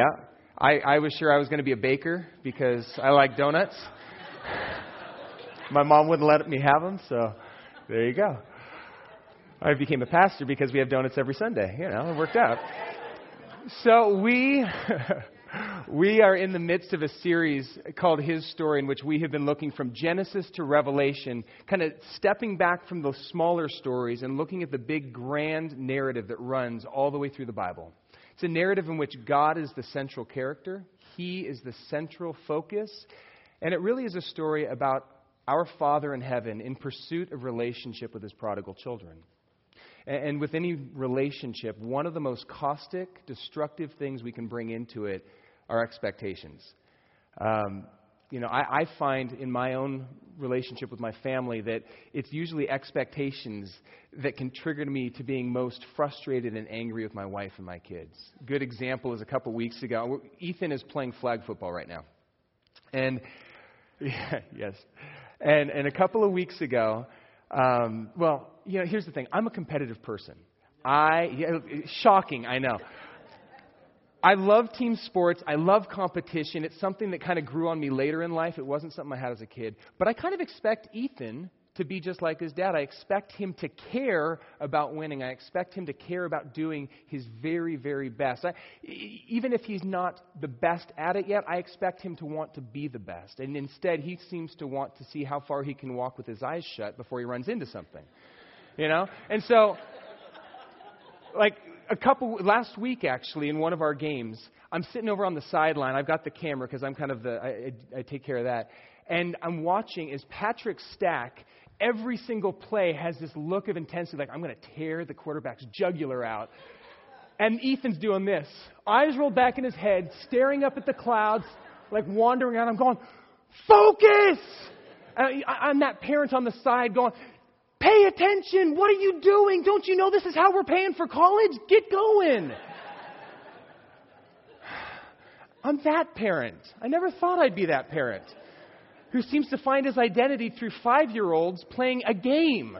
Yeah, I, I was sure I was going to be a baker because I like donuts. My mom wouldn't let me have them, so there you go. I became a pastor because we have donuts every Sunday. You know, it worked out. So we we are in the midst of a series called His Story, in which we have been looking from Genesis to Revelation, kind of stepping back from the smaller stories and looking at the big grand narrative that runs all the way through the Bible. It's a narrative in which God is the central character, He is the central focus, and it really is a story about our Father in heaven in pursuit of relationship with His prodigal children. And with any relationship, one of the most caustic, destructive things we can bring into it are expectations. Um, you know, I, I find in my own relationship with my family that it's usually expectations that can trigger me to being most frustrated and angry with my wife and my kids. Good example is a couple weeks ago. Ethan is playing flag football right now, and yeah, yes, and and a couple of weeks ago, um, well, you know, here's the thing. I'm a competitive person. I yeah, shocking, I know. I love team sports. I love competition. It's something that kind of grew on me later in life. It wasn't something I had as a kid. But I kind of expect Ethan to be just like his dad. I expect him to care about winning. I expect him to care about doing his very, very best. I, even if he's not the best at it yet, I expect him to want to be the best. And instead, he seems to want to see how far he can walk with his eyes shut before he runs into something. You know? And so, like, a couple last week actually in one of our games i'm sitting over on the sideline. I've got the camera because i'm kind of the I, I, I, take care of that. And i'm watching as patrick stack every single play has this look of intensity like i'm going to tear the quarterback's jugular out. And ethan's doing this. Eyes rolled back in his head staring up at the clouds like wandering around. I'm going focus! And I, i'm that parent on the side going Pay attention. What are you doing? Don't you know this is how we're paying for college? Get going. I'm that parent. I never thought I'd be that parent who seems to find his identity through five year olds playing a game.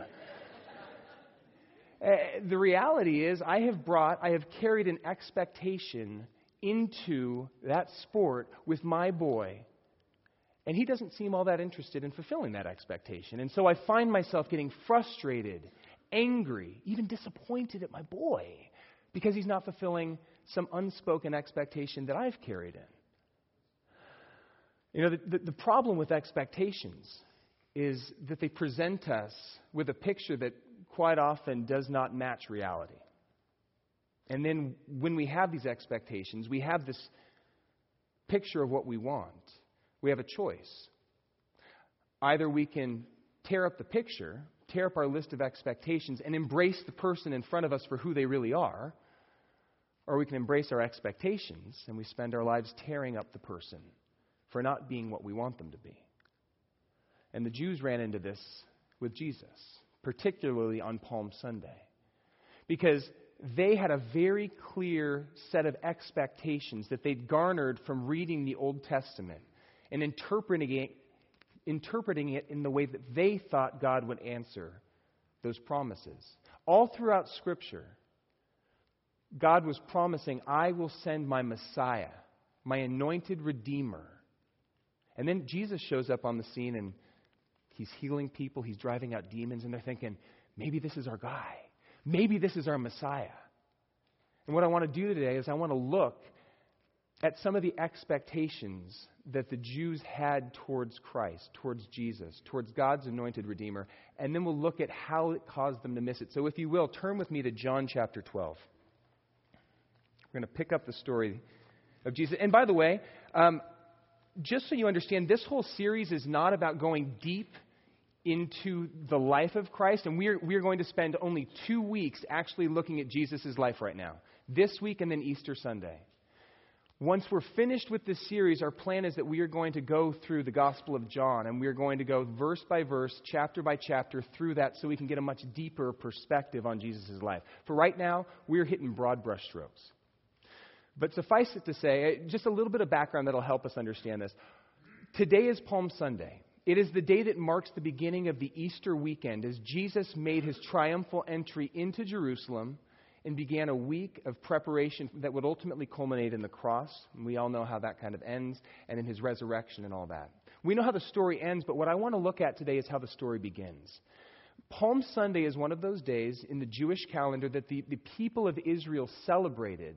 Uh, the reality is, I have brought, I have carried an expectation into that sport with my boy and he doesn't seem all that interested in fulfilling that expectation. And so I find myself getting frustrated, angry, even disappointed at my boy because he's not fulfilling some unspoken expectation that I've carried in. You know, the, the, the, problem with expectations is that they present us with a picture that quite often does not match reality. And then when we have these expectations, we have this picture of what we want we have a choice. Either we can tear up the picture, tear up our list of expectations, and embrace the person in front of us for who they really are, or we can embrace our expectations and we spend our lives tearing up the person for not being what we want them to be. And the Jews ran into this with Jesus, particularly on Palm Sunday. Because they had a very clear set of expectations that they'd garnered from reading the Old Testament and interpreting it, interpreting it in the way that they thought God would answer those promises. All throughout Scripture, God was promising, I will send my Messiah, my anointed Redeemer. And then Jesus shows up on the scene and he's healing people, he's driving out demons, and they're thinking, maybe this is our guy. Maybe this is our Messiah. And what I want to do today is I want to look at some of the expectations that the Jews had towards Christ, towards Jesus, towards God's anointed Redeemer, and then we'll look at how it caused them to miss it. So, if you will, turn with me to John chapter 12. We're going to pick up the story of Jesus. And by the way, um, just so you understand, this whole series is not about going deep into the life of Christ, and we're, we're going to spend only two weeks actually looking at Jesus' life right now. This week and then Easter Sunday. Once we're finished with this series, our plan is that we are going to go through the Gospel of John and we are going to go verse by verse, chapter by chapter through that so we can get a much deeper perspective on Jesus' life. For right now, we're hitting broad brushstrokes. But suffice it to say, eh, just a little bit of background that'll help us understand this. Today is Palm Sunday. It is the day that marks the beginning of the Easter weekend as Jesus made his triumphal entry into Jerusalem and began a week of preparation that would ultimately culminate in the cross. And we all know how that kind of ends, and in his resurrection and all that. We know how the story ends, but what I want to look at today is how the story begins. Palm Sunday is one of those days in the Jewish calendar that the, the people of Israel celebrated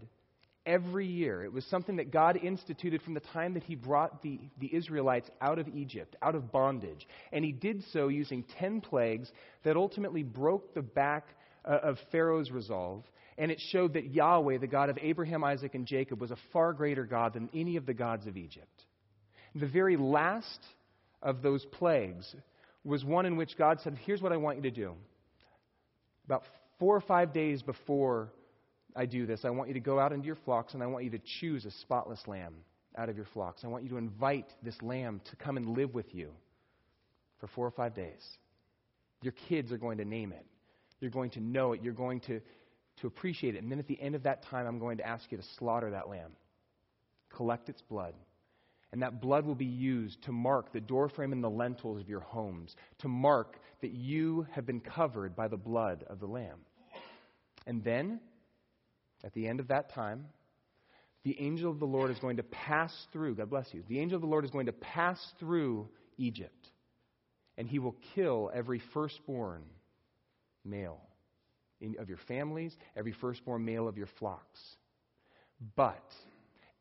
every year. It was something that God instituted from the time that He brought the, the Israelites out of Egypt, out of bondage. And He did so using 10 plagues that ultimately broke the back Uh, of Pharaoh's resolve. And it showed that Yahweh, the God of Abraham, Isaac, and Jacob, was a far greater God than any of the gods of Egypt. The very last of those plagues was one in which God said, Here's what I want you to do. About four or five days before I do this, I want you to go out into your flocks and I want you to choose a spotless lamb out of your flocks. I want you to invite this lamb to come and live with you for four or five days. Your kids are going to name it. You're going to know it. You're going to, to appreciate it. And then at the end of that time, I'm going to ask you to slaughter that lamb, collect its blood, and that blood will be used to mark the doorframe and the lintels of your homes, to mark that you have been covered by the blood of the Lamb. And then, at the end of that time, the angel of the Lord is going to pass through, God bless you, the angel of the Lord is going to pass through Egypt, and he will kill every firstborn male in, of your families, every firstborn male of your flocks. But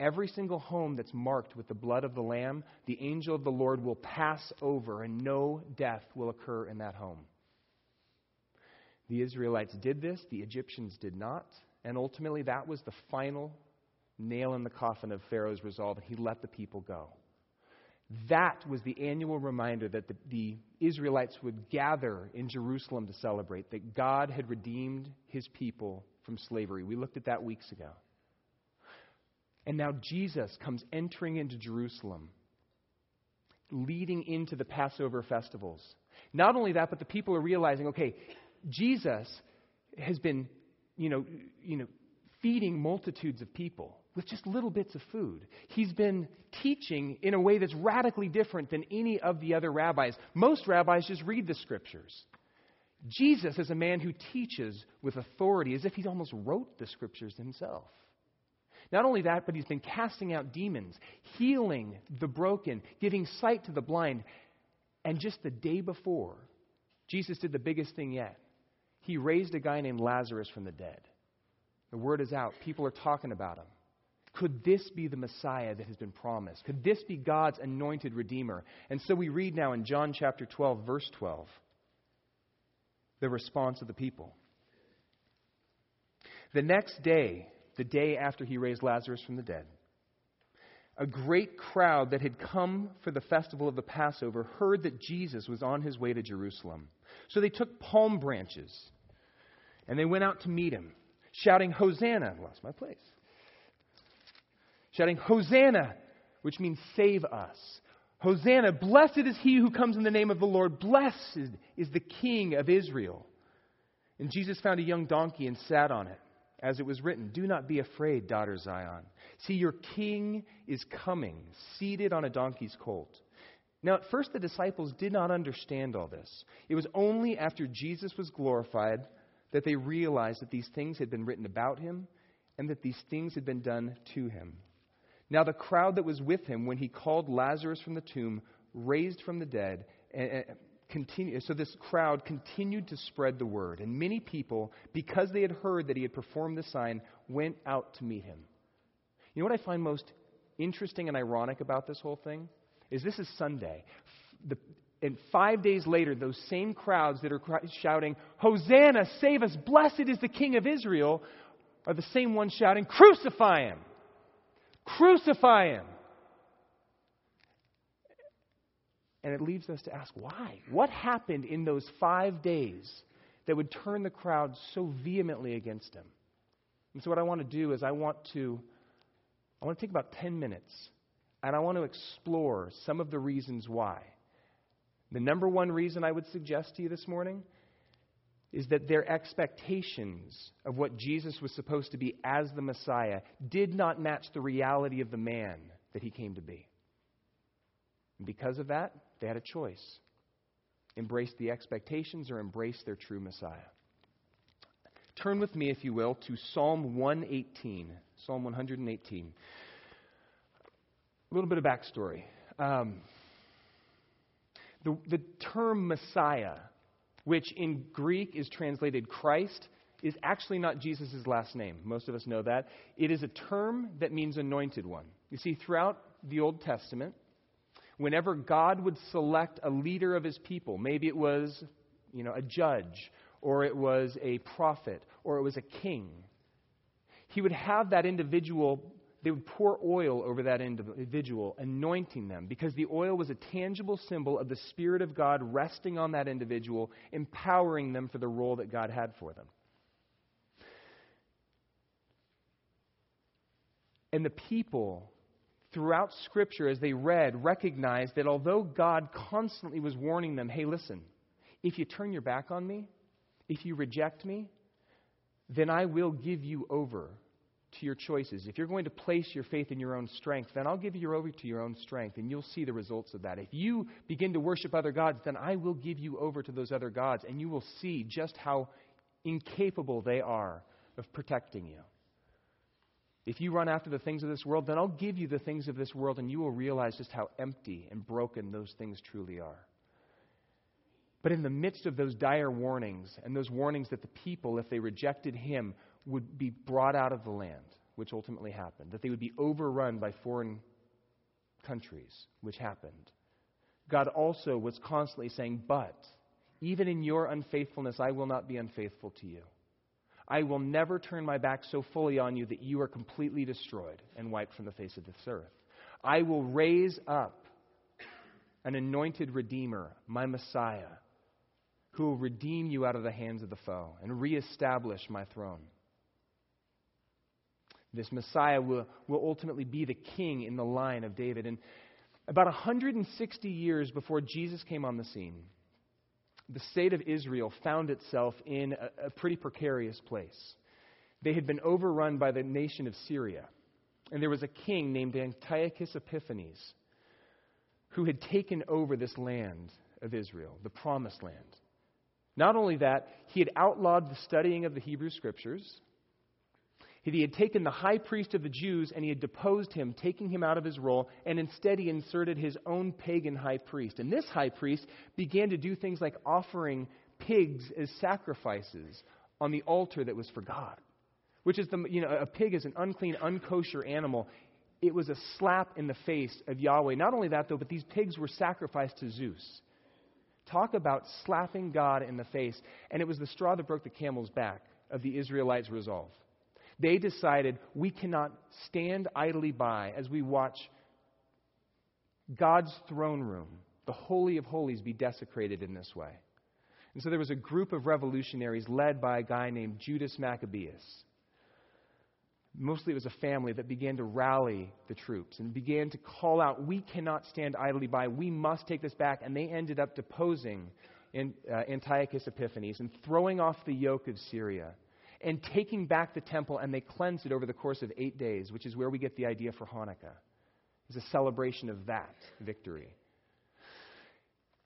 Every single home that's marked with the blood of the Lamb, the angel of the Lord will pass over, and no death will occur in that home. The Israelites did this, the Egyptians did not, and ultimately that was the final nail in the coffin of Pharaoh's resolve, and he let the people go. That was the annual reminder that the, the, Israelites would gather in Jerusalem to celebrate that God had redeemed his people from slavery. We looked at that weeks ago. And now Jesus comes entering into Jerusalem, leading into the Passover festivals. Not only that, but the people are realizing, okay, Jesus has been, you know, you know, feeding multitudes of people with just little bits of food. He's been teaching in a way that's radically different than any of the other rabbis. Most rabbis just read the scriptures. Jesus is a man who teaches with authority as if he almost wrote the scriptures himself. Not only that, but he's been casting out demons, healing the broken, giving sight to the blind. And just the day before, Jesus did the biggest thing yet. He raised a guy named Lazarus from the dead. The word is out. People are talking about him. Could this be the Messiah that has been promised? Could this be God's anointed Redeemer? And so we read now in John chapter 12, verse 12, the response of the people. The next day, the day after he raised Lazarus from the dead. A great crowd that had come for the festival of the Passover heard that Jesus was on his way to Jerusalem. So they took palm branches and they went out to meet him, shouting, Hosanna! I lost my place. Shouting, Hosanna! Which means save us. Hosanna! Blessed is he who comes in the name of the Lord. Blessed is the King of Israel. And Jesus found a young donkey and sat on it as it was written, Do not be afraid, daughter Zion. See, your king is coming, seated on a donkey's colt. Now, at first, the disciples did not understand all this. It was only after Jesus was glorified that they realized that these things had been written about him and that these things had been done to him. Now, the crowd that was with him when he called Lazarus from the tomb, raised from the dead, and, continue, so this crowd continued to spread the word. And many people, because they had heard that he had performed the sign, went out to meet him. You know what I find most interesting and ironic about this whole thing? Is this is Sunday. The, and five days later, those same crowds that are shouting, Hosanna, save us, blessed is the King of Israel, are the same ones shouting, Crucify him! Crucify him! And it leaves us to ask why? What happened in those five days that would turn the crowd so vehemently against him? And so, what I want to do is, I want to, I want to take about 10 minutes and I want to explore some of the reasons why. The number one reason I would suggest to you this morning is that their expectations of what Jesus was supposed to be as the Messiah did not match the reality of the man that he came to be. And because of that, they had a choice embrace the expectations or embrace their true Messiah. turn with me, if you will, to Psalm 118. Psalm 118. A little bit of backstory. Um, the, the term Messiah, which in Greek is translated Christ, is actually not Jesus' last name. Most of us know that. It is a term that means anointed one. You see, throughout the Old Testament, whenever God would select a leader of his people, maybe it was, you know, a judge, or it was a prophet, or it was a king, he would have that individual, they would pour oil over that individual, anointing them, because the oil was a tangible symbol of the Spirit of God resting on that individual, empowering them for the role that God had for them. And the people throughout Scripture, as they read, recognized that although God constantly was warning them, hey, listen, if you turn your back on me, if you reject me, then I will give you over to your choices. If you're going to place your faith in your own strength, then I'll give you over to your own strength, and you'll see the results of that. If you begin to worship other gods, then I will give you over to those other gods, and you will see just how incapable they are of protecting you. If you run after the things of this world, then I'll give you the things of this world, and you will realize just how empty and broken those things truly are. But in the midst of those dire warnings, and those warnings that the people, if they rejected him, would be brought out of the land, which ultimately happened, that they would be overrun by foreign countries, which happened. God also was constantly saying, But even in your unfaithfulness, I will not be unfaithful to you. I will never turn my back so fully on you that you are completely destroyed and wiped from the face of this earth. I will raise up an anointed Redeemer, my Messiah, who will redeem you out of the hands of the foe and reestablish my throne. This Messiah will, will ultimately be the king in the line of David. And about 160 years before Jesus came on the scene, the state of Israel found itself in a, a pretty precarious place. They had been overrun by the nation of Syria. And there was a king named Antiochus Epiphanes who had taken over this land of Israel, the promised land. Not only that, he had outlawed the studying of the Hebrew scriptures. He had taken the high priest of the Jews and he had deposed him, taking him out of his role, and instead he inserted his own pagan high priest. And this high priest began to do things like offering pigs as sacrifices on the altar that was for God, which is the, you know, a pig is an unclean, unkosher animal. It was a slap in the face of Yahweh. Not only that, though, but these pigs were sacrificed to Zeus. Talk about slapping God in the face. And it was the straw that broke the camel's back of the Israelites' resolve. They decided we cannot stand idly by as we watch God's throne room, the Holy of Holies, be desecrated in this way. And so there was a group of revolutionaries led by a guy named Judas Maccabeus. Mostly it was a family that began to rally the troops and began to call out, We cannot stand idly by. We must take this back. And they ended up deposing uh, Antiochus Epiphanes and throwing off the yoke of Syria and taking back the temple, and they cleansed it over the course of eight days, which is where we get the idea for Hanukkah. It's a celebration of that victory.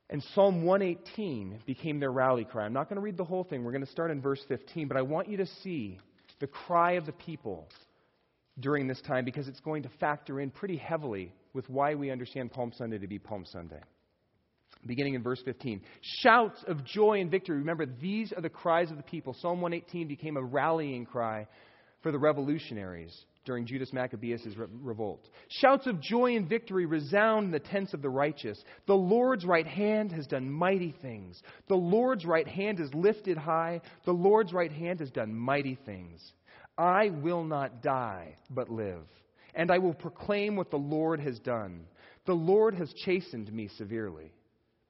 And Psalm 118 became their rally cry. I'm not going to read the whole thing. We're going to start in verse 15, but I want you to see the cry of the people during this time because it's going to factor in pretty heavily with why we understand Palm Sunday to be Palm Sunday beginning in verse 15. Shouts of joy and victory. Remember, these are the cries of the people. Psalm 118 became a rallying cry for the revolutionaries during Judas Maccabeus' re- revolt. Shouts of joy and victory resound in the tents of the righteous. The Lord's right hand has done mighty things. The Lord's right hand is lifted high. The Lord's right hand has done mighty things. I will not die, but live, and I will proclaim what the Lord has done. The Lord has chastened me severely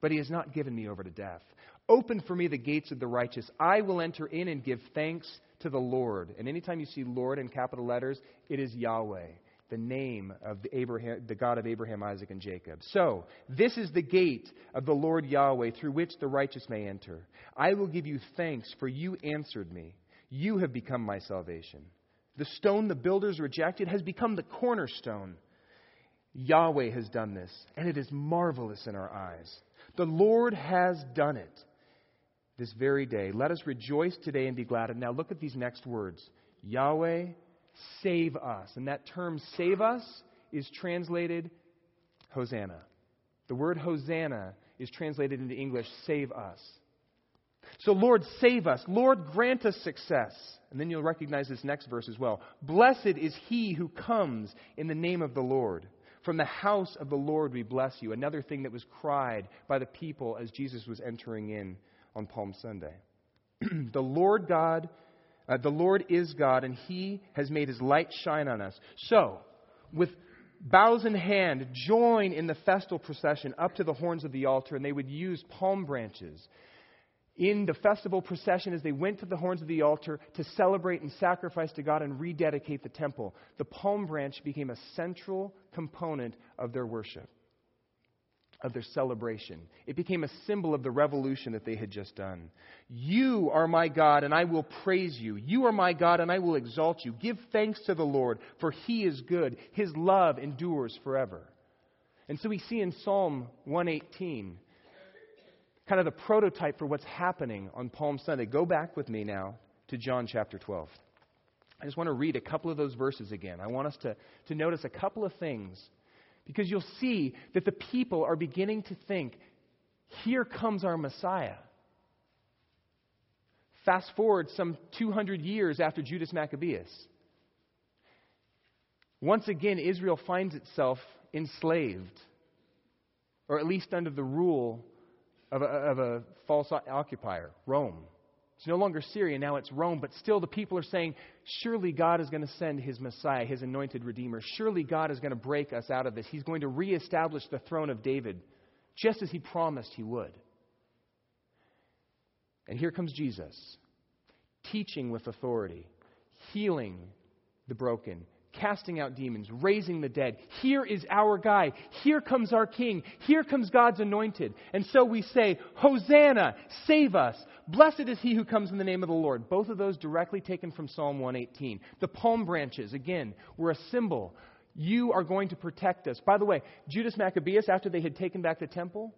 but he has not given me over to death. Open for me the gates of the righteous. I will enter in and give thanks to the Lord. And anytime you see Lord in capital letters, it is Yahweh, the name of the, Abraham, the God of Abraham, Isaac, and Jacob. So, this is the gate of the Lord Yahweh through which the righteous may enter. I will give you thanks, for you answered me. You have become my salvation. The stone the builders rejected has become the cornerstone. Yahweh has done this, and it is marvelous in our eyes. The Lord has done it. this very day. Let us rejoice today and be glad. And now look at these next words Yahweh, save us. And that term save us is translated Hosanna. The word Hosanna is translated into English save us. So, Lord, save us. Lord, grant us success. And then you'll recognize this next verse as well. Blessed is he who comes in the name of the Lord. From the house of the Lord we bless you. Another thing that was cried by the people as Jesus was entering in on Palm Sunday. the Lord God, uh, the Lord is God, and he has made his light shine on us. So, with bows in hand, join in the festal procession up to the horns of the altar, and they would use palm branches in the festival procession as they went to the horns of the altar to celebrate and sacrifice to God and rededicate the temple. The palm branch became a central component of their worship, of their celebration. It became a symbol of the revolution that they had just done. You are my God, and I will praise you. You are my God, and I will exalt you. Give thanks to the Lord, for he is good. His love endures forever. And so we see in Psalm 118 kind of the prototype for what's happening on Palm Sunday. Go back with me now to John chapter 12. I just want to read a couple of those verses again. I want us to, to notice a couple of things because you'll see that the people are beginning to think, here comes our Messiah. Fast forward some 200 years after Judas Maccabeus. Once again, Israel finds itself enslaved, or at least under the rule of a, of a false occupier, Rome. It's no longer Syria, now it's Rome, but still the people are saying, surely God is going to send his Messiah, his anointed Redeemer. Surely God is going to break us out of this. He's going to reestablish the throne of David, just as he promised he would. And here comes Jesus, teaching with authority, healing the broken, casting out demons, raising the dead. Here is our guy. Here comes our king. Here comes God's anointed. And so we say, Hosanna, save us. Blessed is he who comes in the name of the Lord. Both of those directly taken from Psalm 118. The palm branches, again, were a symbol. You are going to protect us. By the way, Judas Maccabeus, after they had taken back the temple,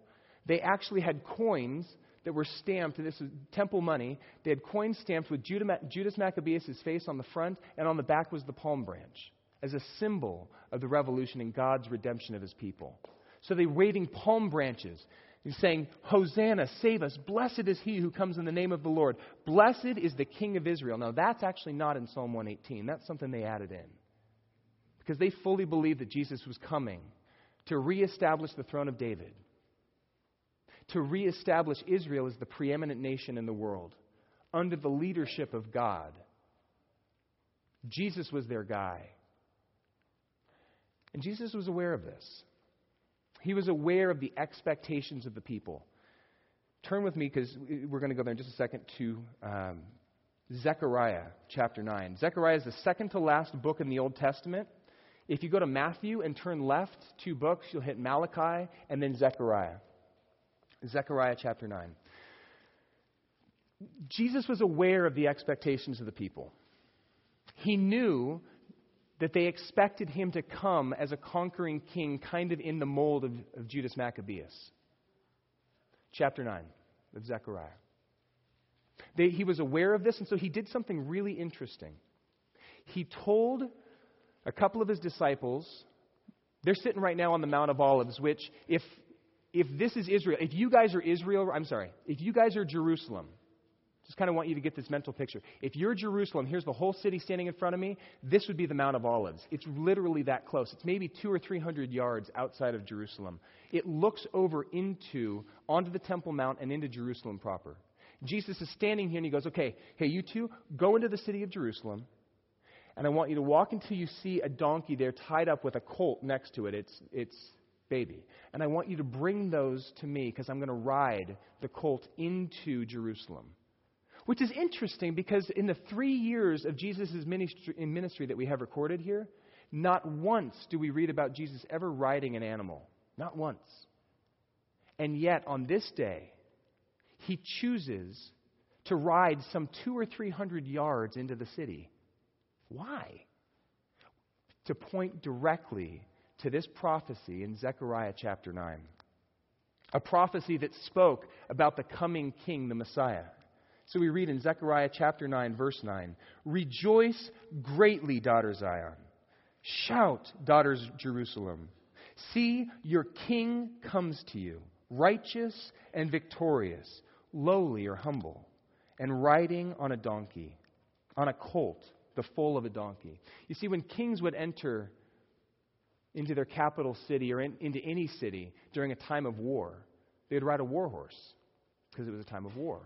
they actually had coins that were stamped, and this is temple money. They had coins stamped with Judas Maccabeus' face on the front, and on the back was the palm branch as a symbol of the revolution and God's redemption of his people. So they waving palm branches and saying, Hosanna, save us. Blessed is he who comes in the name of the Lord. Blessed is the King of Israel. Now, that's actually not in Psalm 118. That's something they added in. Because they fully believed that Jesus was coming to reestablish the throne of David to reestablish Israel as the preeminent nation in the world under the leadership of God. Jesus was their guy. And Jesus was aware of this. He was aware of the expectations of the people. Turn with me, because we're going to go there in just a second, to um, Zechariah chapter 9. Zechariah is the second to last book in the Old Testament. If you go to Matthew and turn left two books, you'll hit Malachi and then Zechariah. Zechariah chapter 9. Jesus was aware of the expectations of the people. He knew that they expected him to come as a conquering king, kind of in the mold of, of Judas Maccabeus. Chapter 9 of Zechariah. They, he was aware of this, and so he did something really interesting. He told a couple of his disciples, they're sitting right now on the Mount of Olives, which, if if this is Israel, if you guys are Israel, I'm sorry, if you guys are Jerusalem, just kind of want you to get this mental picture. If you're Jerusalem, here's the whole city standing in front of me, this would be the Mount of Olives. It's literally that close. It's maybe two or three hundred yards outside of Jerusalem. It looks over into, onto the Temple Mount and into Jerusalem proper. Jesus is standing here and he goes, okay, hey, you two, go into the city of Jerusalem. And I want you to walk until you see a donkey there tied up with a colt next to it. It's, it's baby. And I want you to bring those to me because I'm going to ride the colt into Jerusalem. Which is interesting because in the three years of Jesus' ministry, ministry that we have recorded here, not once do we read about Jesus ever riding an animal. Not once. And yet, on this day, he chooses to ride some two or three hundred yards into the city. Why? To point directly to this prophecy in Zechariah chapter 9. a prophecy that spoke about the coming king, the Messiah. So we read in Zechariah chapter 9, verse 9 Rejoice greatly, daughter Zion. Shout, daughters Jerusalem. See, your king comes to you, righteous and victorious, lowly or humble, and riding on a donkey, on a colt, the foal of a donkey. You see, when kings would enter into their capital city or in, into any city during a time of war, they would ride a war horse because it was a time of war.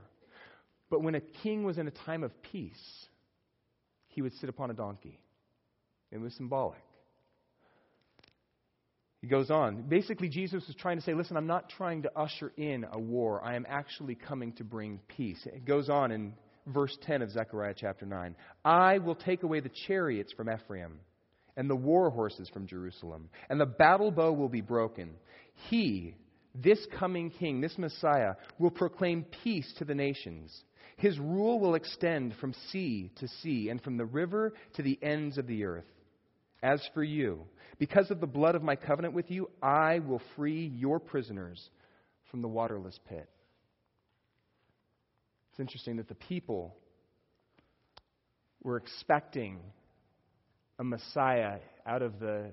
But when a king was in a time of peace, he would sit upon a donkey. It was symbolic. He goes on. Basically, Jesus was trying to say, listen, I'm not trying to usher in a war. I am actually coming to bring peace. It goes on in verse 10 of Zechariah chapter 9. I will take away the chariots from Ephraim and the war horses from Jerusalem, and the battle bow will be broken. He, this coming king, this Messiah, will proclaim peace to the nations. His rule will extend from sea to sea and from the river to the ends of the earth. As for you, because of the blood of my covenant with you, I will free your prisoners from the waterless pit. It's interesting that the people were expecting a Messiah out of the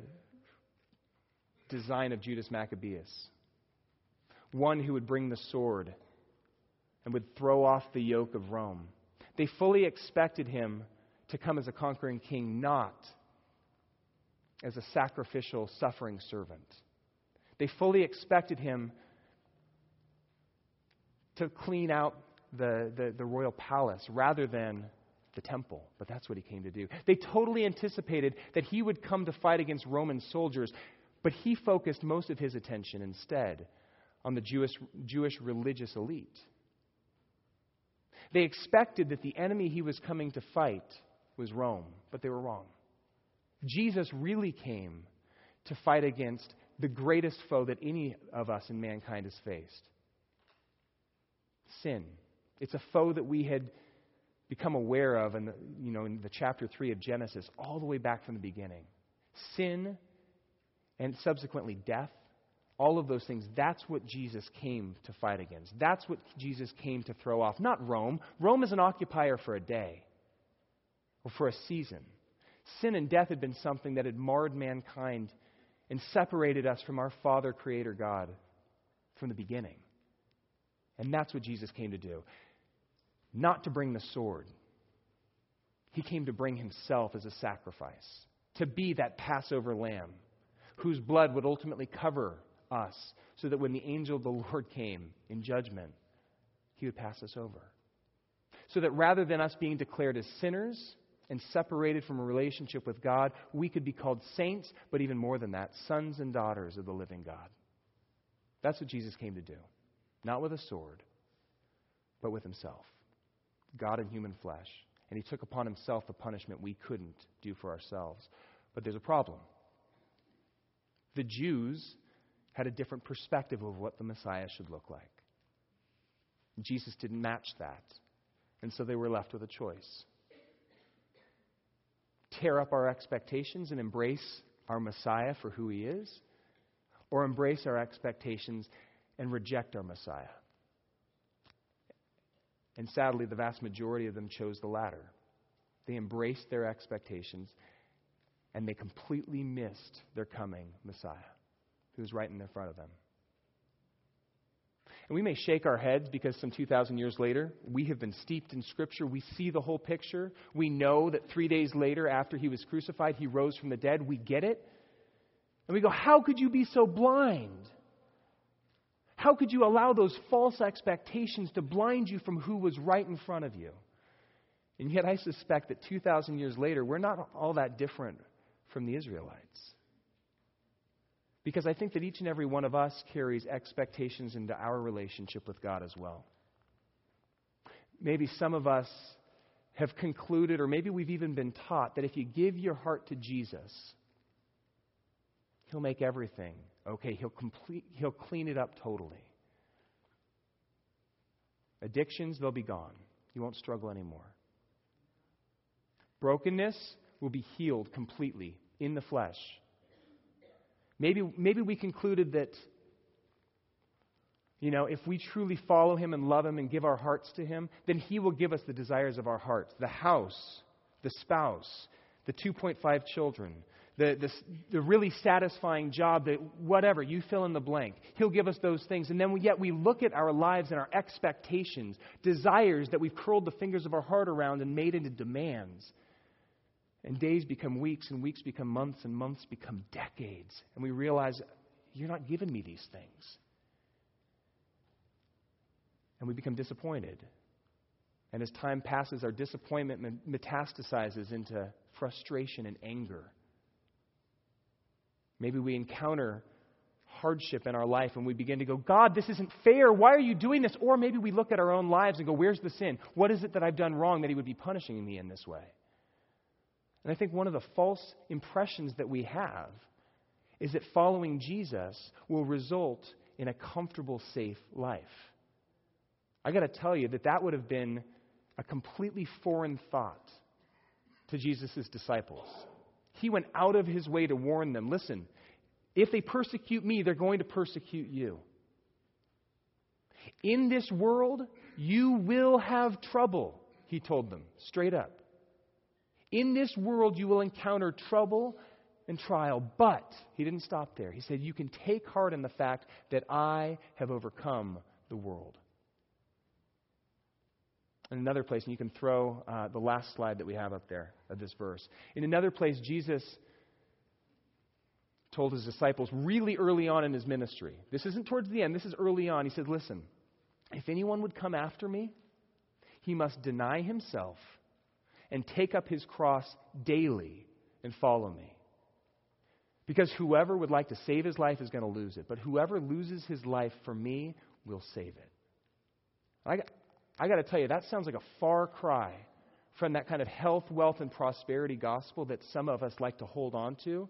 design of Judas Maccabeus. One who would bring the sword and would throw off the yoke of Rome. They fully expected him to come as a conquering king, not as a sacrificial, suffering servant. They fully expected him to clean out the, the, the royal palace rather than the temple, but that's what he came to do. They totally anticipated that he would come to fight against Roman soldiers, but he focused most of his attention instead on the Jewish, Jewish religious elite. They expected that the enemy he was coming to fight was Rome, but they were wrong. Jesus really came to fight against the greatest foe that any of us in mankind has faced sin. It's a foe that we had become aware of in the, you know, in the chapter 3 of Genesis, all the way back from the beginning. Sin and subsequently death, all of those things, that's what Jesus came to fight against. That's what Jesus came to throw off. Not Rome. Rome is an occupier for a day or for a season. Sin and death had been something that had marred mankind and separated us from our Father, Creator God from the beginning. And that's what Jesus came to do not to bring the sword. He came to bring himself as a sacrifice, to be that Passover lamb whose blood would ultimately cover us, so that when the angel of the Lord came in judgment, he would pass us over. So that rather than us being declared as sinners and separated from a relationship with God, we could be called saints, but even more than that, sons and daughters of the living God. That's what Jesus came to do. Not with a sword, but with himself. God in human flesh. And he took upon himself the punishment we couldn't do for ourselves. But there's a problem. The Jews had a different perspective of what the Messiah should look like. Jesus didn't match that. And so they were left with a choice tear up our expectations and embrace our Messiah for who he is, or embrace our expectations and reject our Messiah. And sadly, the vast majority of them chose the latter. They embraced their expectations and they completely missed their coming Messiah, who was right in front of them. And we may shake our heads because some 2,000 years later, we have been steeped in Scripture. We see the whole picture. We know that three days later, after he was crucified, he rose from the dead. We get it. And we go, How could you be so blind? How could you allow those false expectations to blind you from who was right in front of you? And yet, I suspect that 2,000 years later, we're not all that different from the Israelites. Because I think that each and every one of us carries expectations into our relationship with God as well. Maybe some of us have concluded, or maybe we've even been taught, that if you give your heart to Jesus, He'll make everything okay. He'll, complete, he'll clean it up totally. Addictions, they'll be gone. You won't struggle anymore. Brokenness will be healed completely in the flesh. Maybe, maybe we concluded that You know, if we truly follow him and love him and give our hearts to him, then he will give us the desires of our hearts the house, the spouse, the 2.5 children, the, the, the really satisfying job, that whatever, you fill in the blank. He'll give us those things. And then we, yet we look at our lives and our expectations, desires that we've curled the fingers of our heart around and made into demands. And days become weeks, and weeks become months, and months become decades. And we realize, you're not giving me these things and we become disappointed. And as time passes, our disappointment metastasizes into frustration and anger. Maybe we encounter hardship in our life and we begin to go, God, this isn't fair. Why are you doing this? Or maybe we look at our own lives and go, Where's the sin? What is it that I've done wrong that He would be punishing me in this way? And I think one of the false impressions that we have is that following Jesus will result in a comfortable, safe life. I got to tell you that that would have been a completely foreign thought to Jesus' disciples. He went out of his way to warn them listen, if they persecute me, they're going to persecute you. In this world, you will have trouble, he told them straight up. In this world, you will encounter trouble and trial, but he didn't stop there. He said, You can take heart in the fact that I have overcome the world in another place, and you can throw uh, the last slide that we have up there of this verse. In another place, Jesus told his disciples really early on in his ministry. This isn't towards the end, this is early on. He said, Listen, if anyone would come after me, he must deny himself and take up his cross daily and follow me. Because whoever would like to save his life is going to lose it, but whoever loses his life for me will save it. I, I got to tell you, that sounds like a far cry from that kind of health, wealth, and prosperity gospel that some of us like to hold on to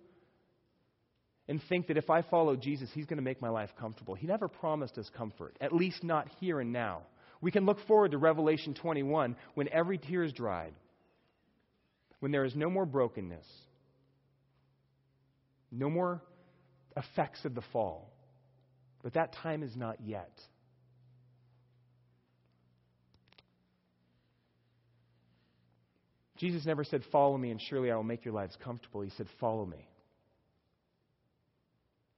and think that if I follow Jesus, he's going to make my life comfortable. He never promised us comfort, at least not here and now. We can look forward to Revelation 21 when every tear is dried, when there is no more brokenness, no more effects of the fall. But that time is not yet. Jesus never said, Follow me and surely I will make your lives comfortable. He said, Follow me.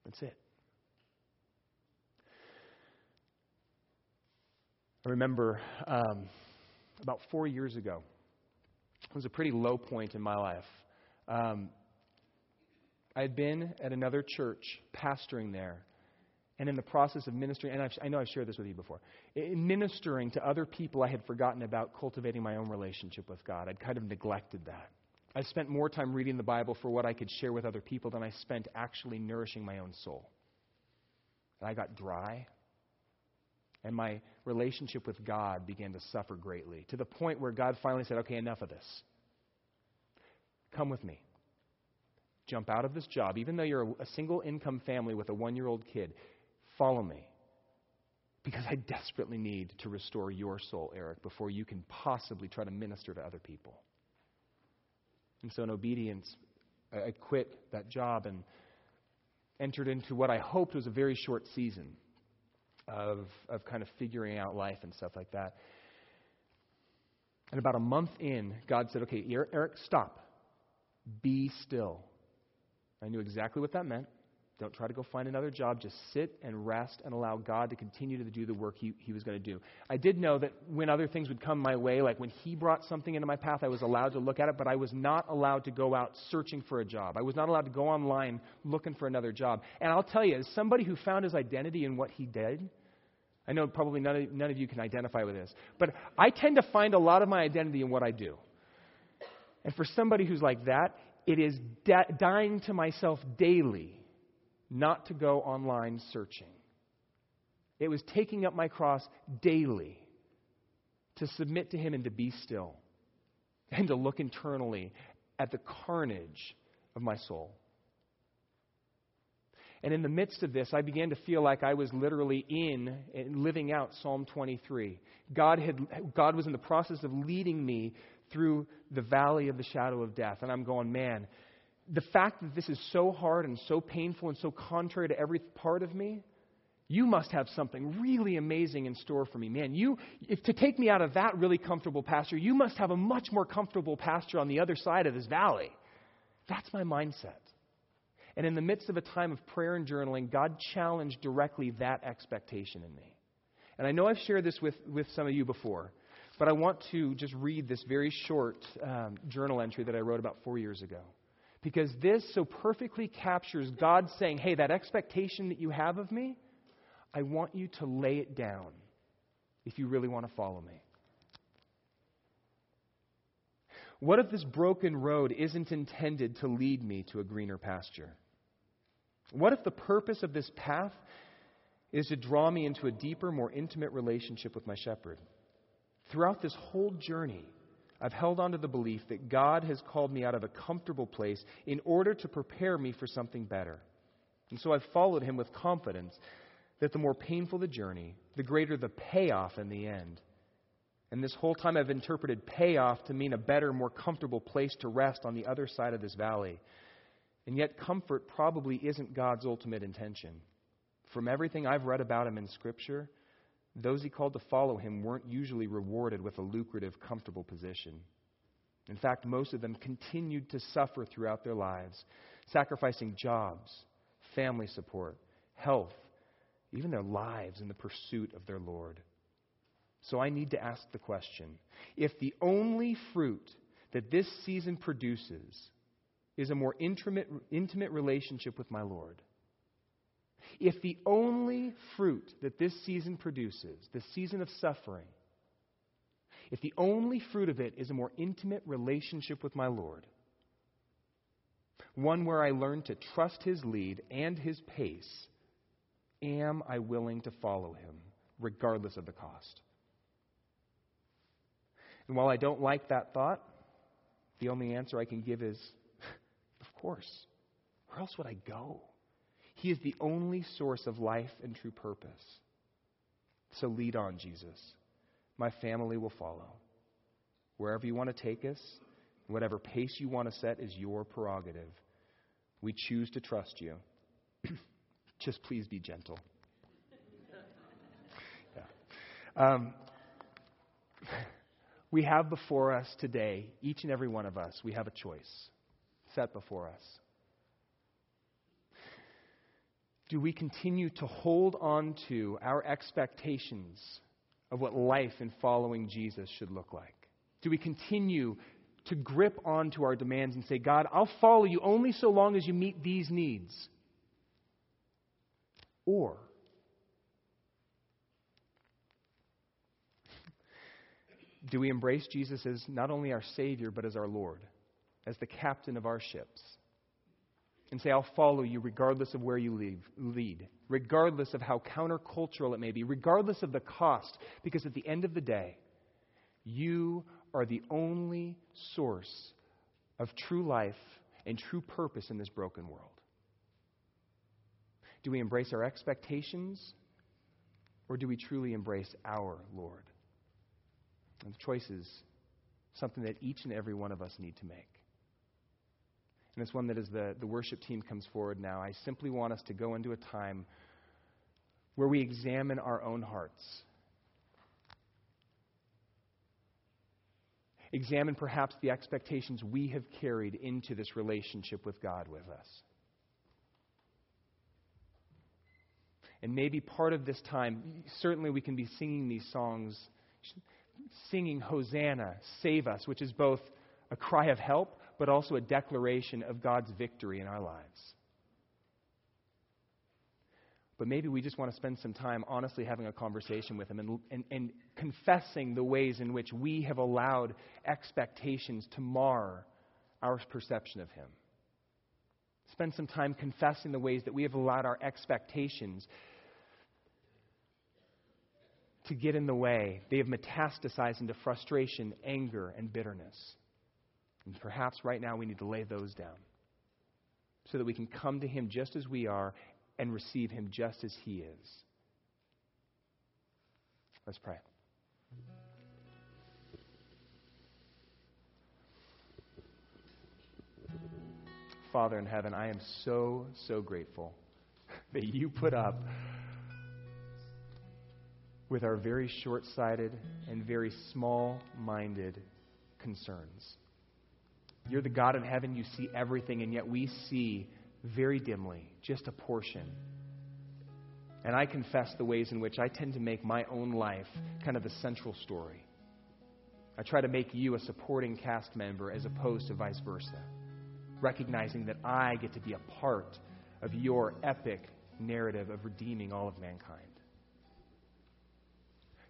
That's it. I remember um, about four years ago, it was a pretty low point in my life. Um, I had been at another church, pastoring there, and in the process of ministering, and I've, i know I've shared this with you before, in ministering to other people, I had forgotten about cultivating my own relationship with God. I'd kind of neglected that. I spent more time reading the Bible for what I could share with other people than I spent actually nourishing my own soul. And I got dry, and my relationship with God began to suffer greatly to the point where God finally said, Okay, enough of this. Come with me. Jump out of this job, even though you're a single income family with a one year old kid. Follow me. Because I desperately need to restore your soul, Eric, before you can possibly try to minister to other people. And so, in obedience, I quit that job and entered into what I hoped was a very short season of, of kind of figuring out life and stuff like that. And about a month in, God said, Okay, Eric, stop. Be still. I knew exactly what that meant. Don't try to go find another job. Just sit and rest and allow God to continue to do the work He, he was going to do. I did know that when other things would come my way, like when He brought something into my path, I was allowed to look at it, but I was not allowed to go out searching for a job. I was not allowed to go online looking for another job. And I'll tell you, as somebody who found his identity in what he did, I know probably none of, none of you can identify with this, but I tend to find a lot of my identity in what I do. And for somebody who's like that, it is dying to myself daily not to go online searching. It was taking up my cross daily to submit to Him and to be still and to look internally at the carnage of my soul. And in the midst of this, I began to feel like I was literally in and living out Psalm 23. God, had, God was in the process of leading me through the valley of the shadow of death. And I'm going, man, the fact that this is so hard and so painful and so contrary to every part of me You must have something really amazing in store for me. Man, you, if to take me out of that really comfortable pasture, you must have a much more comfortable pasture on the other side of this valley. That's my mindset. And in the midst of a time of prayer and journaling, God challenged directly that expectation in me. And I know I've shared this with, with some of you before, but I want to just read this very short um, journal entry that I wrote about four years ago. Because this so perfectly captures God saying, hey, that expectation that you have of me, I want you to lay it down if you really want to follow me. What if this broken road isn't intended to lead me to a greener pasture? What if the purpose of this path is to draw me into a deeper, more intimate relationship with my shepherd? Throughout this whole journey, I've held on to the belief that God has called me out of a comfortable place in order to prepare me for something better. And so I've followed him with confidence that the more painful the journey, the greater the payoff in the end. And this whole time I've interpreted payoff to mean a better, more comfortable place to rest on the other side of this valley. And yet, comfort probably isn't God's ultimate intention. From everything I've read about him in Scripture, those he called to follow him weren't usually rewarded with a lucrative, comfortable position. In fact, most of them continued to suffer throughout their lives, sacrificing jobs, family support, health, even their lives in the pursuit of their Lord. So I need to ask the question if the only fruit that this season produces is a more intimate, intimate relationship with my Lord, if the only fruit that this season produces, the season of suffering, if the only fruit of it is a more intimate relationship with my Lord, one where I learn to trust His lead and His pace am I willing to follow him, regardless of the cost? And while I don't like that thought, the only answer I can give is, of course. Where else would I go? He is the only source of life and true purpose. So lead on, Jesus. My family will follow. Wherever you want to take us, whatever pace you want to set is your prerogative. We choose to trust you. Just please be gentle. yeah. Um, we have before us today, each and every one of us, we have a choice set before us. Do we continue to hold on to our expectations of what life in following Jesus should look like? Do we continue to grip onto our demands and say, God, I'll follow you only so long as you meet these needs? Or do we embrace Jesus as not only our Savior, but as our Lord, as the captain of our ships? And say, I'll follow you regardless of where you lead, regardless of how countercultural it may be, regardless of the cost, because at the end of the day, you are the only source of true life and true purpose in this broken world. Do we embrace our expectations or do we truly embrace our Lord? And the choice is something that each and every one of us need to make. And it's one that as the, the worship team comes forward now, I simply want us to go into a time where we examine our own hearts. Examine perhaps the expectations we have carried into this relationship with God with us. And maybe part of this time, certainly we can be singing these songs, singing Hosanna, save us, which is both a cry of help, but also a declaration of God's victory in our lives. But maybe we just want to spend some time honestly having a conversation with Him and, and, and confessing the ways in which we have allowed expectations to mar our perception of Him. Spend some time confessing the ways that we have allowed our expectations to get in the way. They have metastasized into frustration, anger, and bitterness. And perhaps right now we need to lay those down so that we can come to Him just as we are and receive Him just as He is. Let's pray. Father in heaven, I am so, so grateful that you put up with our very short sighted and very small minded concerns. You're the God in heaven, you see everything, and yet we see very dimly just a portion. And I confess the ways in which I tend to make my own life kind of the central story. I try to make you a supporting cast member as opposed to vice versa, recognizing that I get to be a part of your epic narrative of redeeming all of mankind.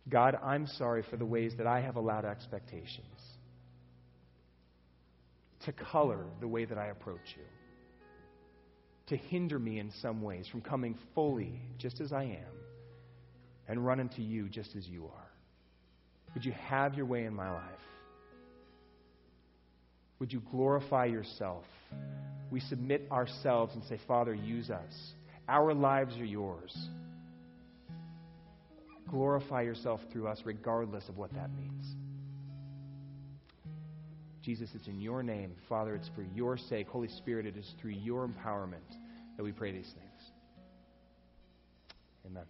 God, I'm sorry for the ways that I have allowed expectations to color the way that I approach you, to hinder me in some ways from coming fully just as I am and running to you just as you are. Would you have your way in my life? Would you glorify yourself? We submit ourselves and say, Father, use us. Our lives are yours. Glorify yourself through us, regardless of what that means. Jesus, it's in your name. Father, it's for your sake. Holy Spirit, it is through your empowerment that we pray these things. Amen.